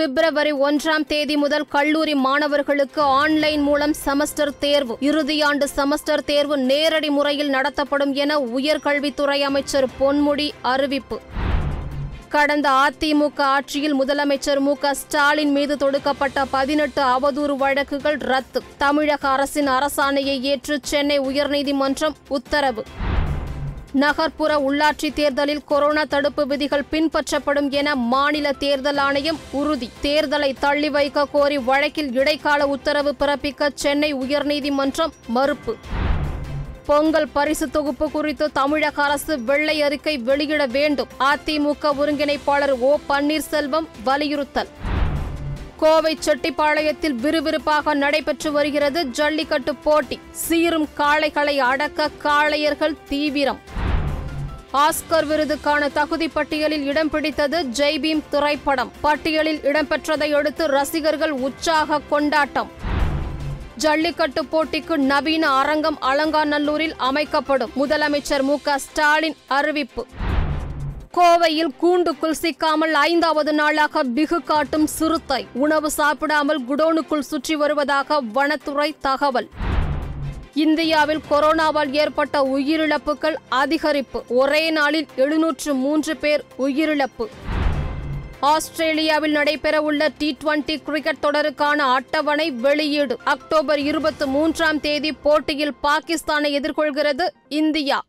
பிப்ரவரி ஒன்றாம் தேதி முதல் கல்லூரி மாணவர்களுக்கு ஆன்லைன் மூலம் செமஸ்டர் தேர்வு இறுதியாண்டு செமஸ்டர் தேர்வு நேரடி முறையில் நடத்தப்படும் என உயர்கல்வித்துறை அமைச்சர் பொன்முடி அறிவிப்பு. கடந்த அதிமுக ஆட்சியில் முதலமைச்சர் மு க ஸ்டாலின் மீது தொடுக்கப்பட்ட பதினெட்டு அவதூறு வழக்குகள் ரத்து. தமிழக அரசின் அரசாணையை ஏற்று சென்னை உயர்நீதிமன்றம் உத்தரவு. நகர்ப்புற உள்ளாட்சி தேர்தலில் கொரோனா தடுப்பு விதிகள் பின்பற்றப்படும் என மாநில தேர்தல் ஆணையம் உறுதி. தேர்தலை தள்ளி வைக்க கோரி வழக்கில் இடைக்கால உத்தரவு பிறப்பிக்க சென்னை உயர்நீதிமன்றம் மறுப்பு. பொங்கல் பரிசு தொகுப்பு குறித்து தமிழக அரசு வெள்ளை அறிக்கை வெளியிட வேண்டும். அதிமுக ஒருங்கிணைப்பாளர் ஓ பன்னீர்செல்வம் வலியுறுத்தல். கோவை செட்டிப்பாளையத்தில் விறுவிறுப்பாக நடைபெற்று வருகிறது ஜல்லிக்கட்டு போட்டி. சீரும் காளைகளை அடக்க காளையர்கள் தீவிரம். ஆஸ்கர் விருதுக்கான தகுதி பட்டியலில் இடம் பிடித்தது ஜெய்பீம் திரைப்படம். பட்டியலில் இடம்பெற்றதை அடுத்து ரசிகர்கள் உற்சாக கொண்டாட்டம். ஜல்லிக்கட்டு போட்டிக்கு நவீன அரங்கம் அலங்காநல்லூரில் அமைக்கப்படும். முதலமைச்சர் மு க ஸ்டாலின் அறிவிப்பு. கோவையில் கூண்டுக்குள் சிக்காமல் ஐந்தாவது நாளாக பிகு காட்டும் சிறுத்தை. உணவு சாப்பிடாமல் குடோனுக்குள் சுற்றி வருவதாக வனத்துறை தகவல். இந்தியாவில் கொரோனாவால் ஏற்பட்ட உயிரிழப்புகள் அதிகரிப்பு. ஒரே நாளில் எழுநூற்று மூன்று பேர் உயிரிழப்பு. ஆஸ்திரேலியாவில் நடைபெறவுள்ள டி டுவெண்டி கிரிக்கெட் தொடருக்கான அட்டவணை வெளியீடு. அக்டோபர் இருபத்தி மூன்றாம் தேதி போட்டியில் பாகிஸ்தானை எதிர்கொள்கிறது இந்தியா.